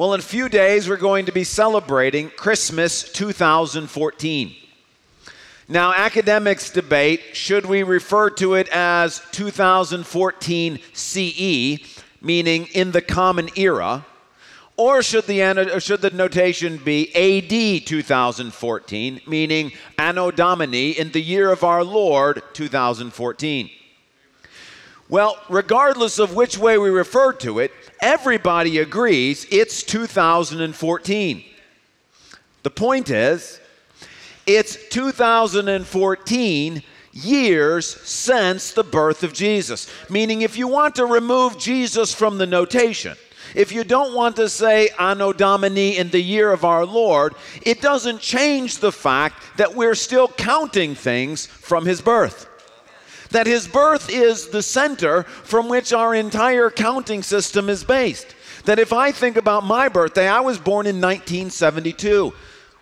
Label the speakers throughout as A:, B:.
A: Well, in a few days, we're going to be celebrating Christmas 2014. Now, academics debate should we refer to it as 2014 CE, meaning in the Common Era, or should the, should the notation be AD 2014, meaning Anno Domini, in the year of our Lord 2014? Well, regardless of which way we refer to it, everybody agrees it's 2014. The point is, it's 2014 years since the birth of Jesus. Meaning, if you want to remove Jesus from the notation, if you don't want to say Anno Domini in the year of our Lord, it doesn't change the fact that we're still counting things from his birth. That his birth is the center from which our entire counting system is based. That if I think about my birthday, I was born in 1972.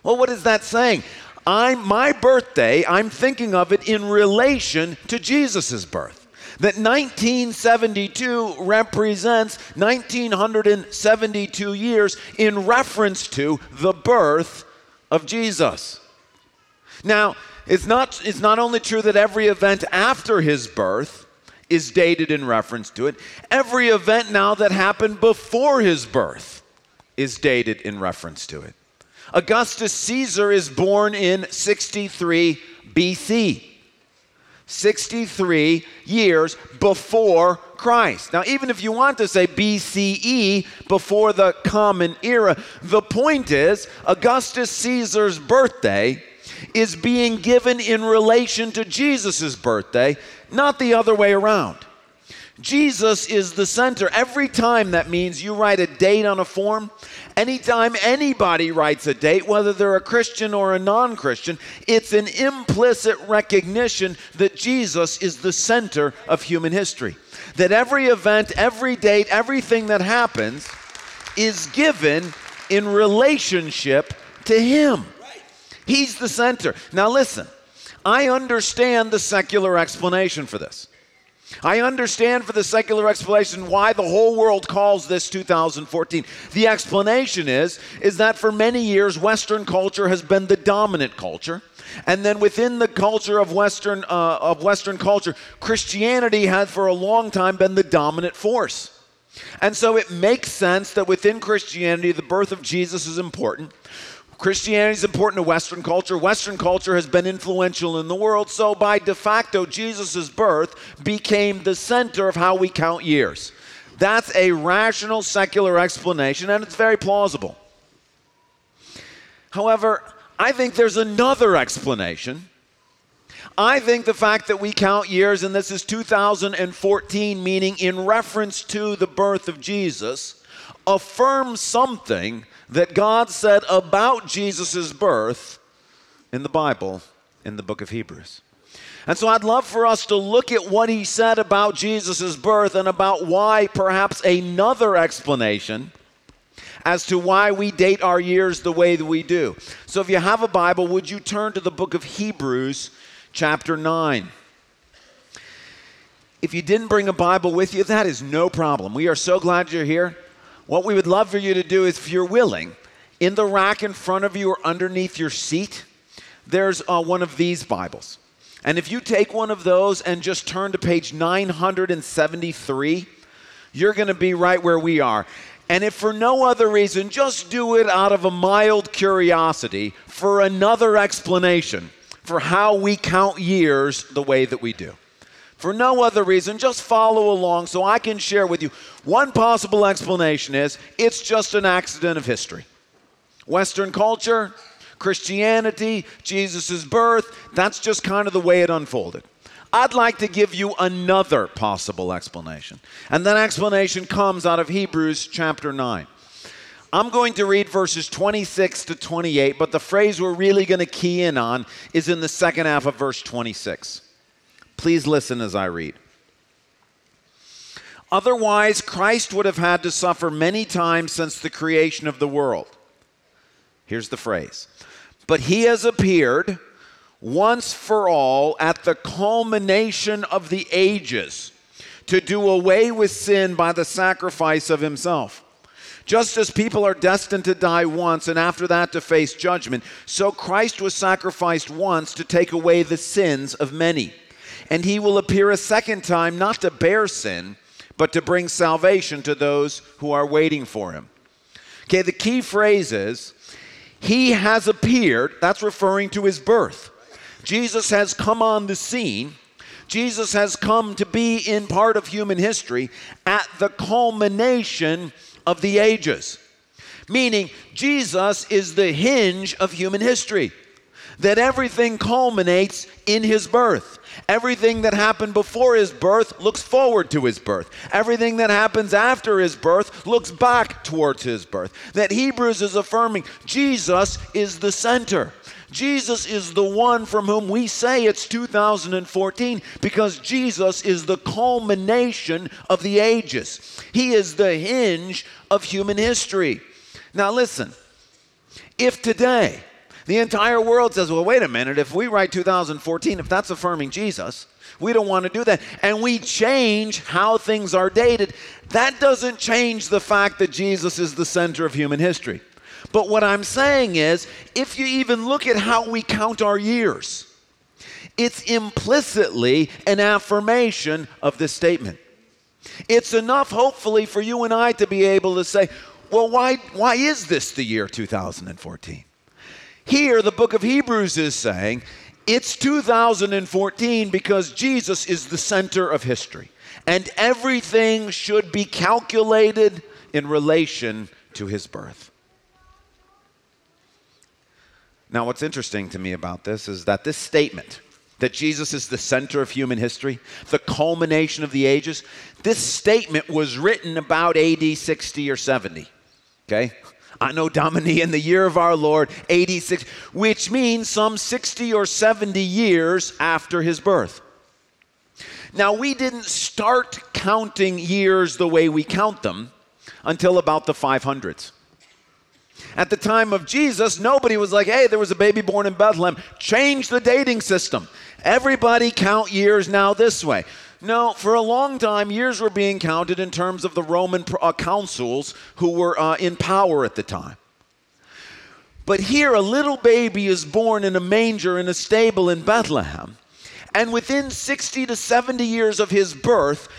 A: Well, what is that saying? I'm my birthday, I'm thinking of it in relation to Jesus' birth that 1972 represents 1972 years in reference to the birth of Jesus. Now, it's not, it's not only true that every event after his birth is dated in reference to it, every event now that happened before his birth is dated in reference to it. Augustus Caesar is born in 63 BC. 63 years before Christ. Now, even if you want to say BCE, before the Common Era, the point is Augustus Caesar's birthday is being given in relation to Jesus' birthday, not the other way around. Jesus is the center. Every time that means you write a date on a form, anytime anybody writes a date, whether they're a Christian or a non Christian, it's an implicit recognition that Jesus is the center of human history. That every event, every date, everything that happens is given in relationship to Him. He's the center. Now, listen, I understand the secular explanation for this. I understand for the secular explanation why the whole world calls this 2014. The explanation is is that for many years western culture has been the dominant culture. And then within the culture of Western, uh, of Western culture, Christianity had for a long time been the dominant force. And so it makes sense that within Christianity, the birth of Jesus is important. Christianity is important to Western culture. Western culture has been influential in the world, so by de facto, Jesus' birth became the center of how we count years. That's a rational secular explanation, and it's very plausible. However, I think there's another explanation. I think the fact that we count years, and this is 2014, meaning in reference to the birth of Jesus, affirms something that God said about Jesus' birth in the Bible in the book of Hebrews. And so I'd love for us to look at what he said about Jesus' birth and about why perhaps another explanation as to why we date our years the way that we do. So if you have a Bible, would you turn to the book of Hebrews, chapter 9? If you didn't bring a Bible with you, that is no problem. We are so glad you're here. What we would love for you to do is, if you're willing, in the rack in front of you or underneath your seat, there's uh, one of these Bibles. And if you take one of those and just turn to page 973, you're going to be right where we are. And if for no other reason, just do it out of a mild curiosity for another explanation for how we count years the way that we do for no other reason. Just follow along so I can share with you. One possible explanation is it's just an accident of history. Western culture, Christianity, Jesus' birth, that's just kind of the way it unfolded. I'd like to give you another possible explanation. And that explanation comes out of Hebrews chapter 9. I'm going to read verses 26 to 28, but the phrase we're really going to key in on is in the second half of verse 26. Please listen as I read. Otherwise, Christ would have had to suffer many times since the creation of the world. Here's the phrase But he has appeared once for all at the culmination of the ages to do away with sin by the sacrifice of himself. Just as people are destined to die once and after that to face judgment, so Christ was sacrificed once to take away the sins of many. And he will appear a second time not to bear sin, but to bring salvation to those who are waiting for him. Okay, the key phrase is, He has appeared. That's referring to his birth. Jesus has come on the scene. Jesus has come to be in part of human history at the culmination of the ages. Meaning, Jesus is the hinge of human history. That everything culminates in his birth. Everything that happened before his birth looks forward to his birth. Everything that happens after his birth looks back towards his birth. That Hebrews is affirming Jesus is the center. Jesus is the one from whom we say it's 2014 because Jesus is the culmination of the ages. He is the hinge of human history. Now, listen, if today the entire world says, well, wait a minute, if we write 2014, if that's affirming Jesus, we don't want to do that. And we change how things are dated. That doesn't change the fact that Jesus is the center of human history. But what I'm saying is, if you even look at how we count our years, it's implicitly an affirmation of this statement. It's enough, hopefully, for you and I to be able to say, well, why, why is this the year 2014? Here, the book of Hebrews is saying it's 2014 because Jesus is the center of history. And everything should be calculated in relation to his birth. Now, what's interesting to me about this is that this statement, that Jesus is the center of human history, the culmination of the ages, this statement was written about AD 60 or 70. Okay? Anno Domini in the year of our Lord, 86, which means some 60 or 70 years after his birth. Now, we didn't start counting years the way we count them until about the 500s. At the time of Jesus, nobody was like, hey, there was a baby born in Bethlehem. Change the dating system. Everybody count years now this way. No, for a long time, years were being counted in terms of the Roman uh, consuls who were uh, in power at the time. But here, a little baby is born in a manger in a stable in Bethlehem. And within 60 to 70 years of his birth,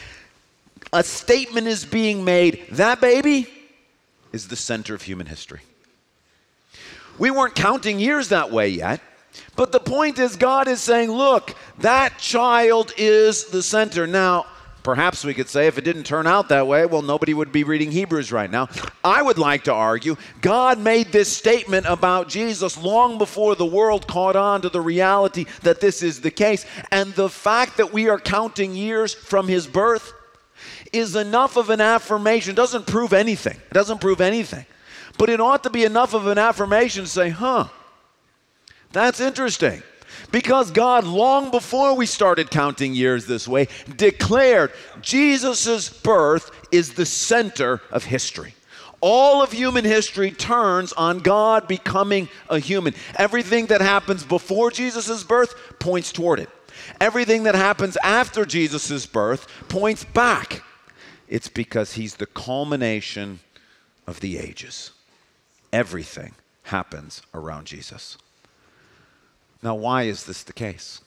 A: a statement is being made that baby is the center of human history. We weren't counting years that way yet. But the point is, God is saying, look, that child is the center. Now, perhaps we could say if it didn't turn out that way, well, nobody would be reading Hebrews right now. I would like to argue God made this statement about Jesus long before the world caught on to the reality that this is the case. And the fact that we are counting years from his birth is enough of an affirmation. It doesn't prove anything. It doesn't prove anything. But it ought to be enough of an affirmation to say, huh, that's interesting. Because God, long before we started counting years this way, declared Jesus' birth is the center of history. All of human history turns on God becoming a human. Everything that happens before Jesus' birth points toward it. Everything that happens after Jesus' birth points back. It's because he's the culmination of the ages. Everything happens around Jesus. Now, why is this the case?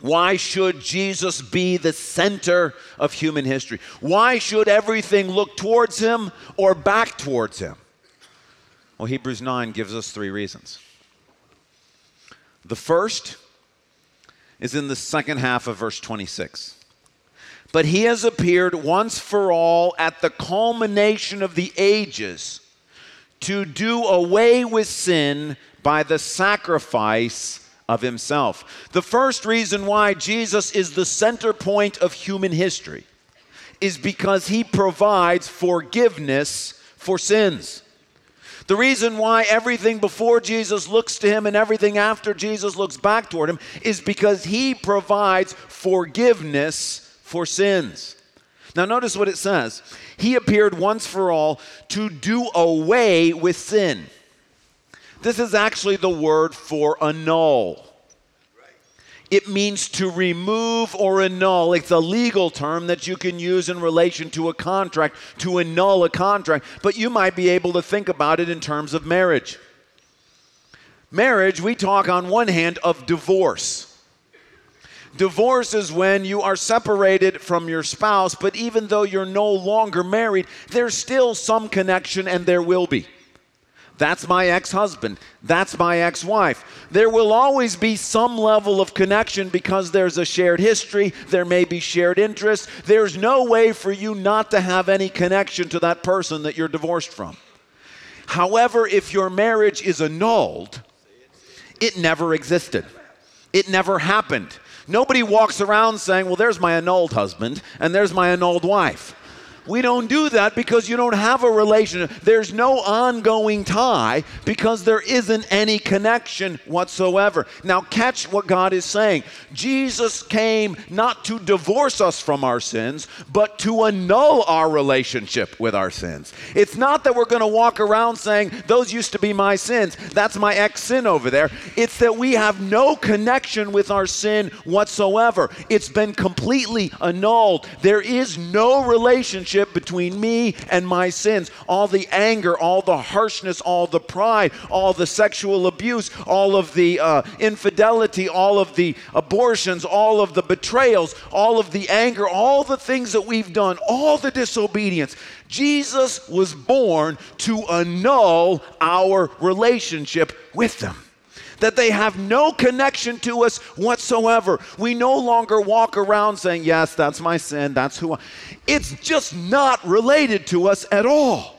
A: Why should Jesus be the center of human history? Why should everything look towards him or back towards him? Well, Hebrews 9 gives us three reasons. The first is in the second half of verse 26. But he has appeared once for all at the culmination of the ages to do away with sin by the sacrifice of himself. The first reason why Jesus is the center point of human history is because he provides forgiveness for sins. The reason why everything before Jesus looks to him and everything after Jesus looks back toward him is because he provides forgiveness for sins. Now, notice what it says He appeared once for all to do away with sin. This is actually the word for annul. It means to remove or annul. It's a legal term that you can use in relation to a contract, to annul a contract, but you might be able to think about it in terms of marriage. Marriage, we talk on one hand of divorce. Divorce is when you are separated from your spouse, but even though you're no longer married, there's still some connection and there will be. That's my ex husband. That's my ex wife. There will always be some level of connection because there's a shared history, there may be shared interests. There's no way for you not to have any connection to that person that you're divorced from. However, if your marriage is annulled, it never existed. It never happened. Nobody walks around saying, Well, there's my annulled husband and there's my annulled wife. We don't do that because you don't have a relationship. There's no ongoing tie because there isn't any connection whatsoever. Now, catch what God is saying. Jesus came not to divorce us from our sins, but to annul our relationship with our sins. It's not that we're going to walk around saying, Those used to be my sins. That's my ex sin over there. It's that we have no connection with our sin whatsoever. It's been completely annulled. There is no relationship relationship between me and my sins. All the anger, all the harshness, all the pride, all the sexual abuse, all of the uh, infidelity, all of the abortions, all of the betrayals, all of the anger, all the things that we've done, all the disobedience. Jesus was born to annul our relationship with them that they have no connection to us whatsoever. We no longer walk around saying, Yes, that's my sin, that's who I It's just not related to us at all.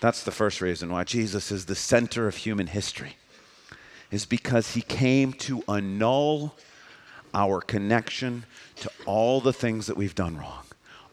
A: That's the first reason why Jesus is the center of human history, is because he came to annul our connection to all the things that we've done wrong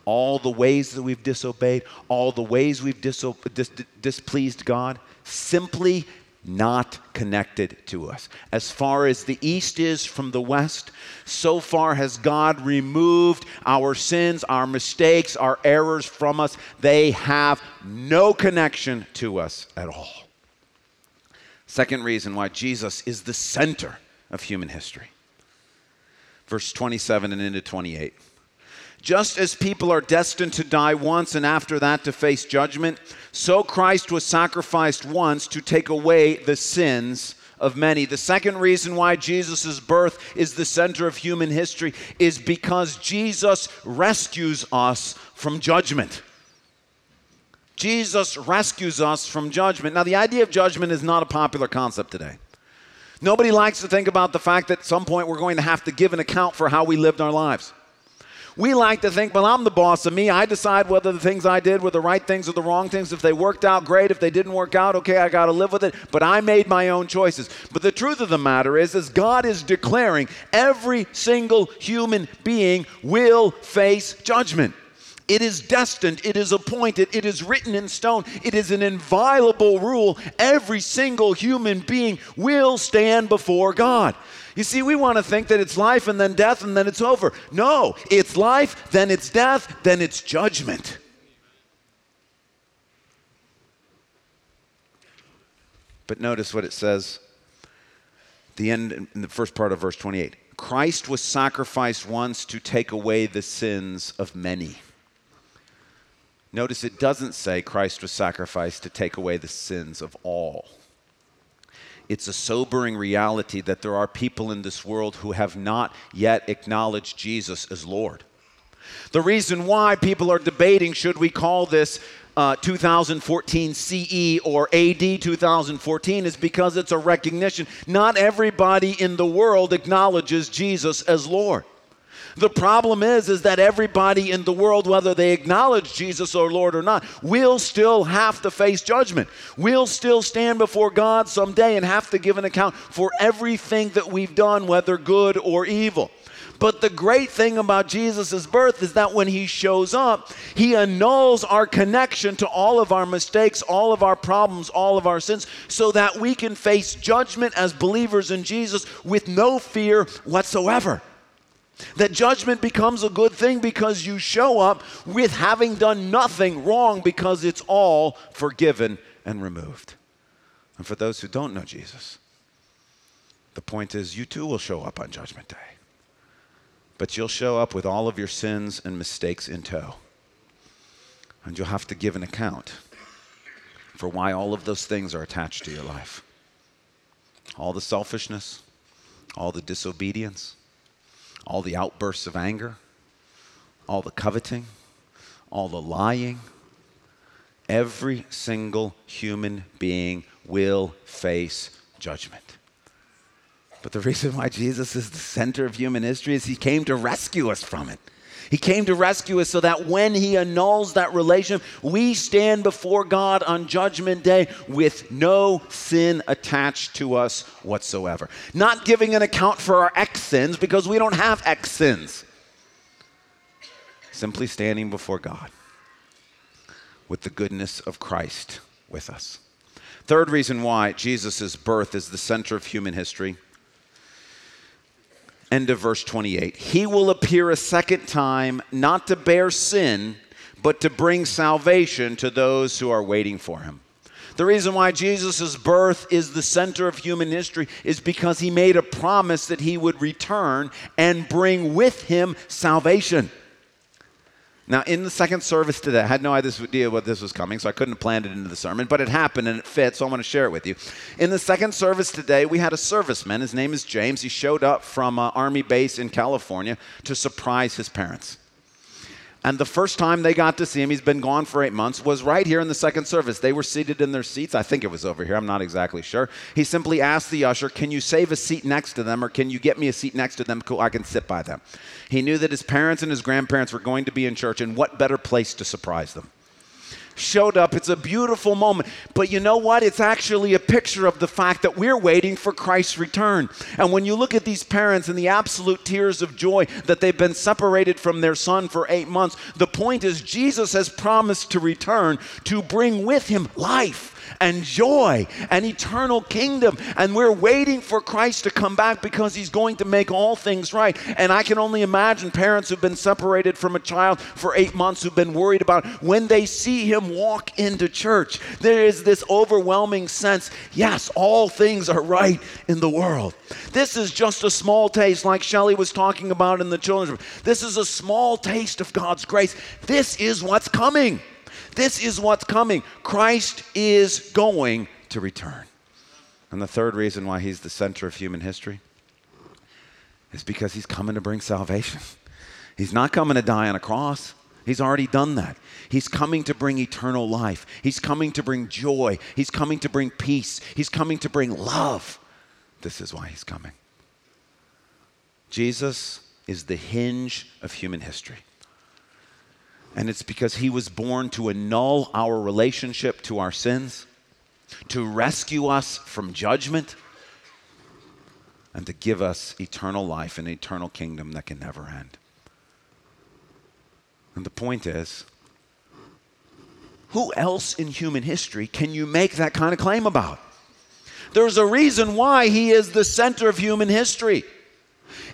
A: all the ways that we've disobeyed, all the ways we've diso- dis- displeased God, simply not connected to us. As far as the east is from the west, so far has God removed our sins, our mistakes, our errors from us. They have no connection to us at all. Second reason why Jesus is the center of human history. Verse 27 and into 28. Just as people are destined to die once and after that to face judgment, so Christ was sacrificed once to take away the sins of many. The second reason why Jesus' birth is the center of human history is because Jesus rescues us from judgment. Jesus rescues us from judgment. Now, the idea of judgment is not a popular concept today. Nobody likes to think about the fact that at some point we're going to have to give an account for how we lived our lives. We like to think, well, I'm the boss of me. I decide whether the things I did were the right things or the wrong things. If they worked out, great. If they didn't work out, okay, I got to live with it. But I made my own choices. But the truth of the matter is, is God is declaring every single human being will face judgment. It is destined, it is appointed, it is written in stone, it is an inviolable rule. Every single human being will stand before God. You see, we want to think that it's life and then death and then it's over. No, it's life, then it's death, then it's judgment. But notice what it says the end in the first part of verse 28. Christ was sacrificed once to take away the sins of many. Notice it doesn't say Christ was sacrificed to take away the sins of all it's a sobering reality that there are people in this world who have not yet acknowledged Jesus as Lord. The reason why people are debating should we call this uh, 2014 CE or AD 2014 is because it's a recognition. Not everybody in the world acknowledges Jesus as Lord. The problem is, is that everybody in the world, whether they acknowledge Jesus or Lord or not, will still have to face judgment. We'll still stand before God someday and have to give an account for everything that we've done, whether good or evil. But the great thing about Jesus' birth is that when he shows up, he annuls our connection to all of our mistakes, all of our problems, all of our sins, so that we can face judgment as believers in Jesus with no fear whatsoever. That judgment becomes a good thing because you show up with having done nothing wrong because it's all forgiven and removed. And for those who don't know Jesus, The point is, you too will show up on Judgment Day. But you'll show up with all of your sins and mistakes in tow. And you'll have to give an account for why all of those things are attached to your life all the selfishness, all the disobedience, all the outbursts of anger, all the coveting, all the lying. Every single human being will face judgment. But the reason why Jesus is the center of human history is he came to rescue us from it. He came to rescue us so that when He annuls that relationship, we stand before God on Judgment Day with no sin attached to us whatsoever. Not giving an account for our ex sins because we don't have ex sins. Simply standing before God with the goodness of Christ with us. Third reason why Jesus' birth is the center of human history End of verse 28. He will appear a second time, not to bear sin, but to bring salvation to those who are waiting for him. The reason why Jesus' birth is the center of human history is because he made a promise that he would return and bring with him salvation. Now, in the second service today, I had no idea what this was coming, so I couldn't have planned it into the sermon, but it happened and it fit, so I'm going to share it with you. In the second service today, we had a serviceman. His name is James. He showed up from an Army base in California to surprise his parents. And the first time they got to see him, he's been gone for eight months, was right here in the second service. They were seated in their seats. I think it was over here. I'm not exactly sure. He simply asked the usher, Can you save a seat next to them, or can you get me a seat next to them so I can sit by them? He knew that his parents and his grandparents were going to be in church, and what better place to surprise them? Showed up. It's a beautiful moment. But you know what? It's actually a picture of the fact that we're waiting for Christ's return. And when you look at these parents and the absolute tears of joy that they've been separated from their son for eight months, the point is Jesus has promised to return to bring with him life and joy and eternal kingdom. And we're waiting for Christ to come back because he's going to make all things right. And I can only imagine parents who've been separated from a child for eight months who've been worried about when they see him walk into church. There is this overwhelming sense yes, all things are right in the world. This is just a small taste, like Shelley was talking about in the children's room. This is a small taste of God's grace. This is what's coming. This is what's coming. Christ is going to return. And the third reason why he's the center of human history is because he's coming to bring salvation. He's not coming to die on a cross. He's already done that. He's coming to bring eternal life. He's coming to bring joy. He's coming to bring peace. He's coming to bring love. This is why he's coming. Jesus is the hinge of human history. And it's because he was born to annul our relationship to our sins, to rescue us from judgment, and to give us eternal life and eternal kingdom that can never end. And the point is, who else in human history can you make that kind of claim about? There's a reason why he is the center of human history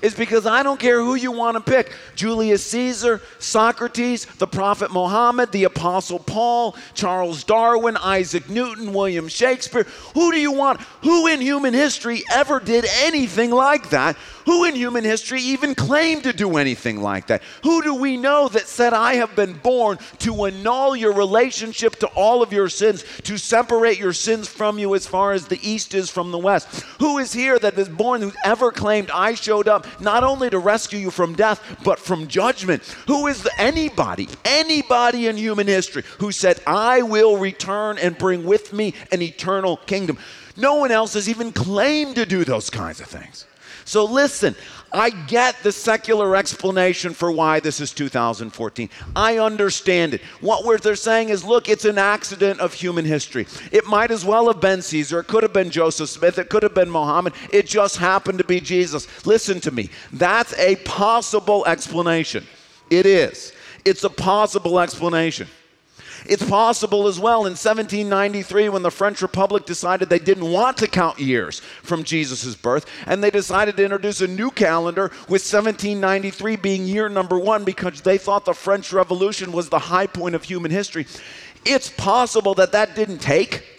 A: is because I don't care who you want to pick Julius Caesar, Socrates, the Prophet Muhammad, the Apostle Paul, Charles Darwin, Isaac Newton, William Shakespeare. Who do you want? Who in human history ever did anything like that? Who in human history even claimed to do anything like that? Who do we know that said, I have been born to annul your relationship to all of your sins, to separate your sins from you as far as the east is from the west? Who is here that is born who ever claimed, I showed up not only to rescue you from death, but from judgment? Who is the, anybody, anybody in human history who said, I will return and bring with me an eternal kingdom? No one else has even claimed to do those kinds of things. So listen, I get the secular explanation for why this is 2014. I understand it. What they're saying is look, it's an accident of human history. It might as well have been Caesar. It could have been Joseph Smith. It could have been Mohammed. It just happened to be Jesus. Listen to me. That's a possible explanation. It is. It's a possible explanation. It's possible as well in 1793 when the French Republic decided they didn't want to count years from Jesus' birth, and they decided to introduce a new calendar with 1793 being year number one because they thought the French Revolution was the high point of human history. It's possible that that didn't take.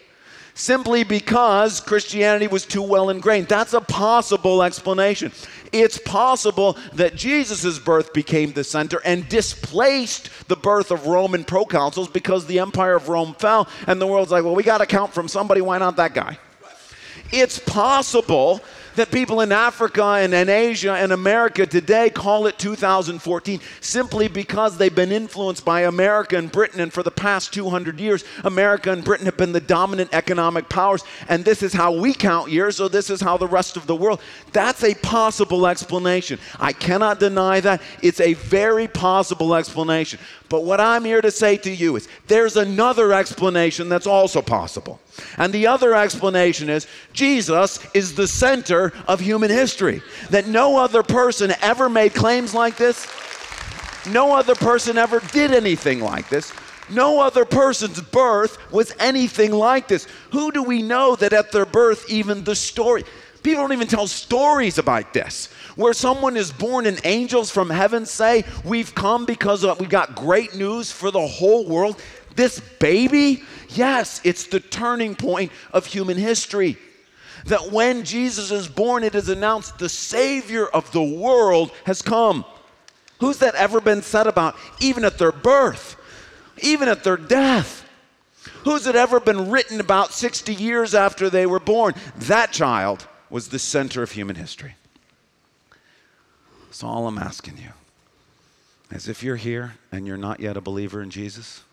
A: Simply because Christianity was too well ingrained. That's a possible explanation. It's possible that Jesus' birth became the center and displaced the birth of Roman proconsuls because the empire of Rome fell, and the world's like, well, we got to count from somebody, why not that guy? It's possible that people in Africa and in Asia and America today call it 2014 simply because they've been influenced by America and Britain. And for the past 200 years, America and Britain have been the dominant economic powers. And this is how we count years, so this is how the rest of the world. That's a possible explanation. I cannot deny that. It's a very possible explanation. But what I'm here to say to you is there's another explanation that's also possible. And the other explanation is Jesus is the center of human history. That no other person ever made claims like this, no other person ever did anything like this. No other person's birth was anything like this. Who do we know that at their birth, even the story? People don't even tell stories about this. Where someone is born and angels from heaven say, We've come because we've got great news for the whole world. This baby, yes, it's the turning point of human history. That when Jesus is born, it is announced the Savior of the world has come. Who's that ever been said about, even at their birth, even at their death? Who's it ever been written about 60 years after they were born? That child was the center of human history. That's all I'm asking you. As if you're here and you're not yet a believer in Jesus,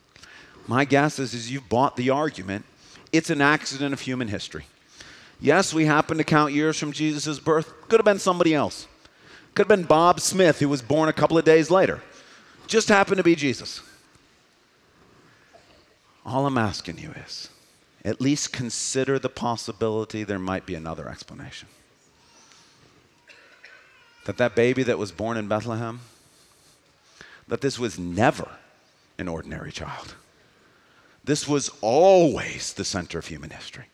A: my guess is, is you've bought the argument it's an accident of human history. Yes, we happen to count years from Jesus' birth. Could have been somebody else. Could have been Bob Smith, who was born a couple of days later. Just happened to be Jesus. All I'm asking you is at least consider the possibility there might be another explanation. That that baby that was born in Bethlehem, that this was never an ordinary child. This was always the center of human history.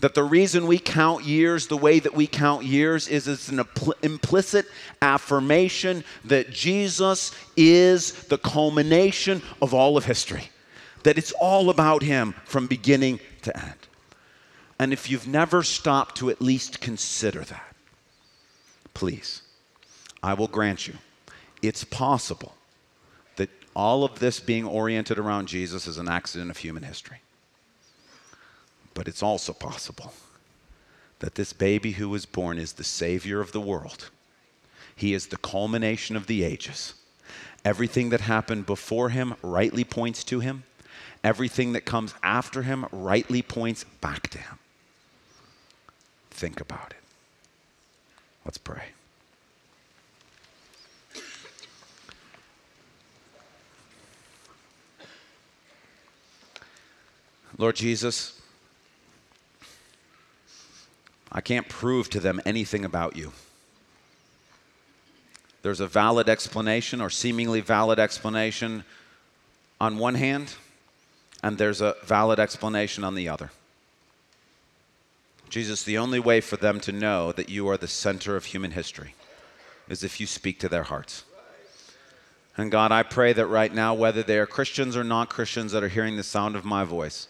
A: That the reason we count years the way that we count years is it's an impl- implicit affirmation that Jesus is the culmination of all of history. That it's all about Him from beginning to end. And if you've never stopped to at least consider that, please, I will grant you, it's possible that all of this being oriented around Jesus is an accident of human history. But it's also possible that this baby who was born is the Savior of the world. He is the culmination of the ages. Everything that happened before him rightly points to him, everything that comes after him rightly points back to him. Think about it. Let's pray. Lord Jesus, I can't prove to them anything about you. There's a valid explanation or seemingly valid explanation on one hand, and there's a valid explanation on the other. Jesus, the only way for them to know that you are the center of human history is if you speak to their hearts. And God, I pray that right now, whether they are Christians or non Christians that are hearing the sound of my voice,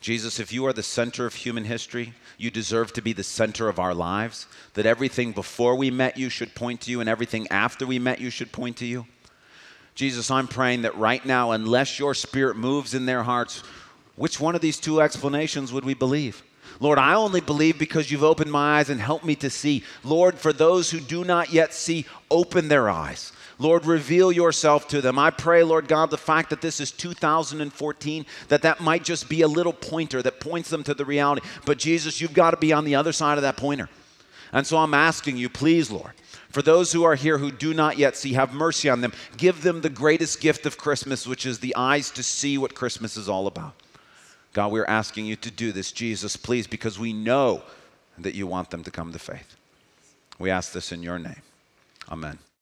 A: Jesus, if you are the center of human history, you deserve to be the center of our lives. That everything before we met you should point to you, and everything after we met you should point to you. Jesus, I'm praying that right now, unless your spirit moves in their hearts, which one of these two explanations would we believe? Lord, I only believe because you've opened my eyes and helped me to see. Lord, for those who do not yet see, open their eyes. Lord, reveal yourself to them. I pray, Lord God, the fact that this is 2014, that that might just be a little pointer that points them to the reality. But Jesus, you've got to be on the other side of that pointer. And so I'm asking you, please, Lord, for those who are here who do not yet see, have mercy on them. Give them the greatest gift of Christmas, which is the eyes to see what Christmas is all about. God, we're asking you to do this, Jesus, please, because we know that you want them to come to faith. We ask this in your name. Amen.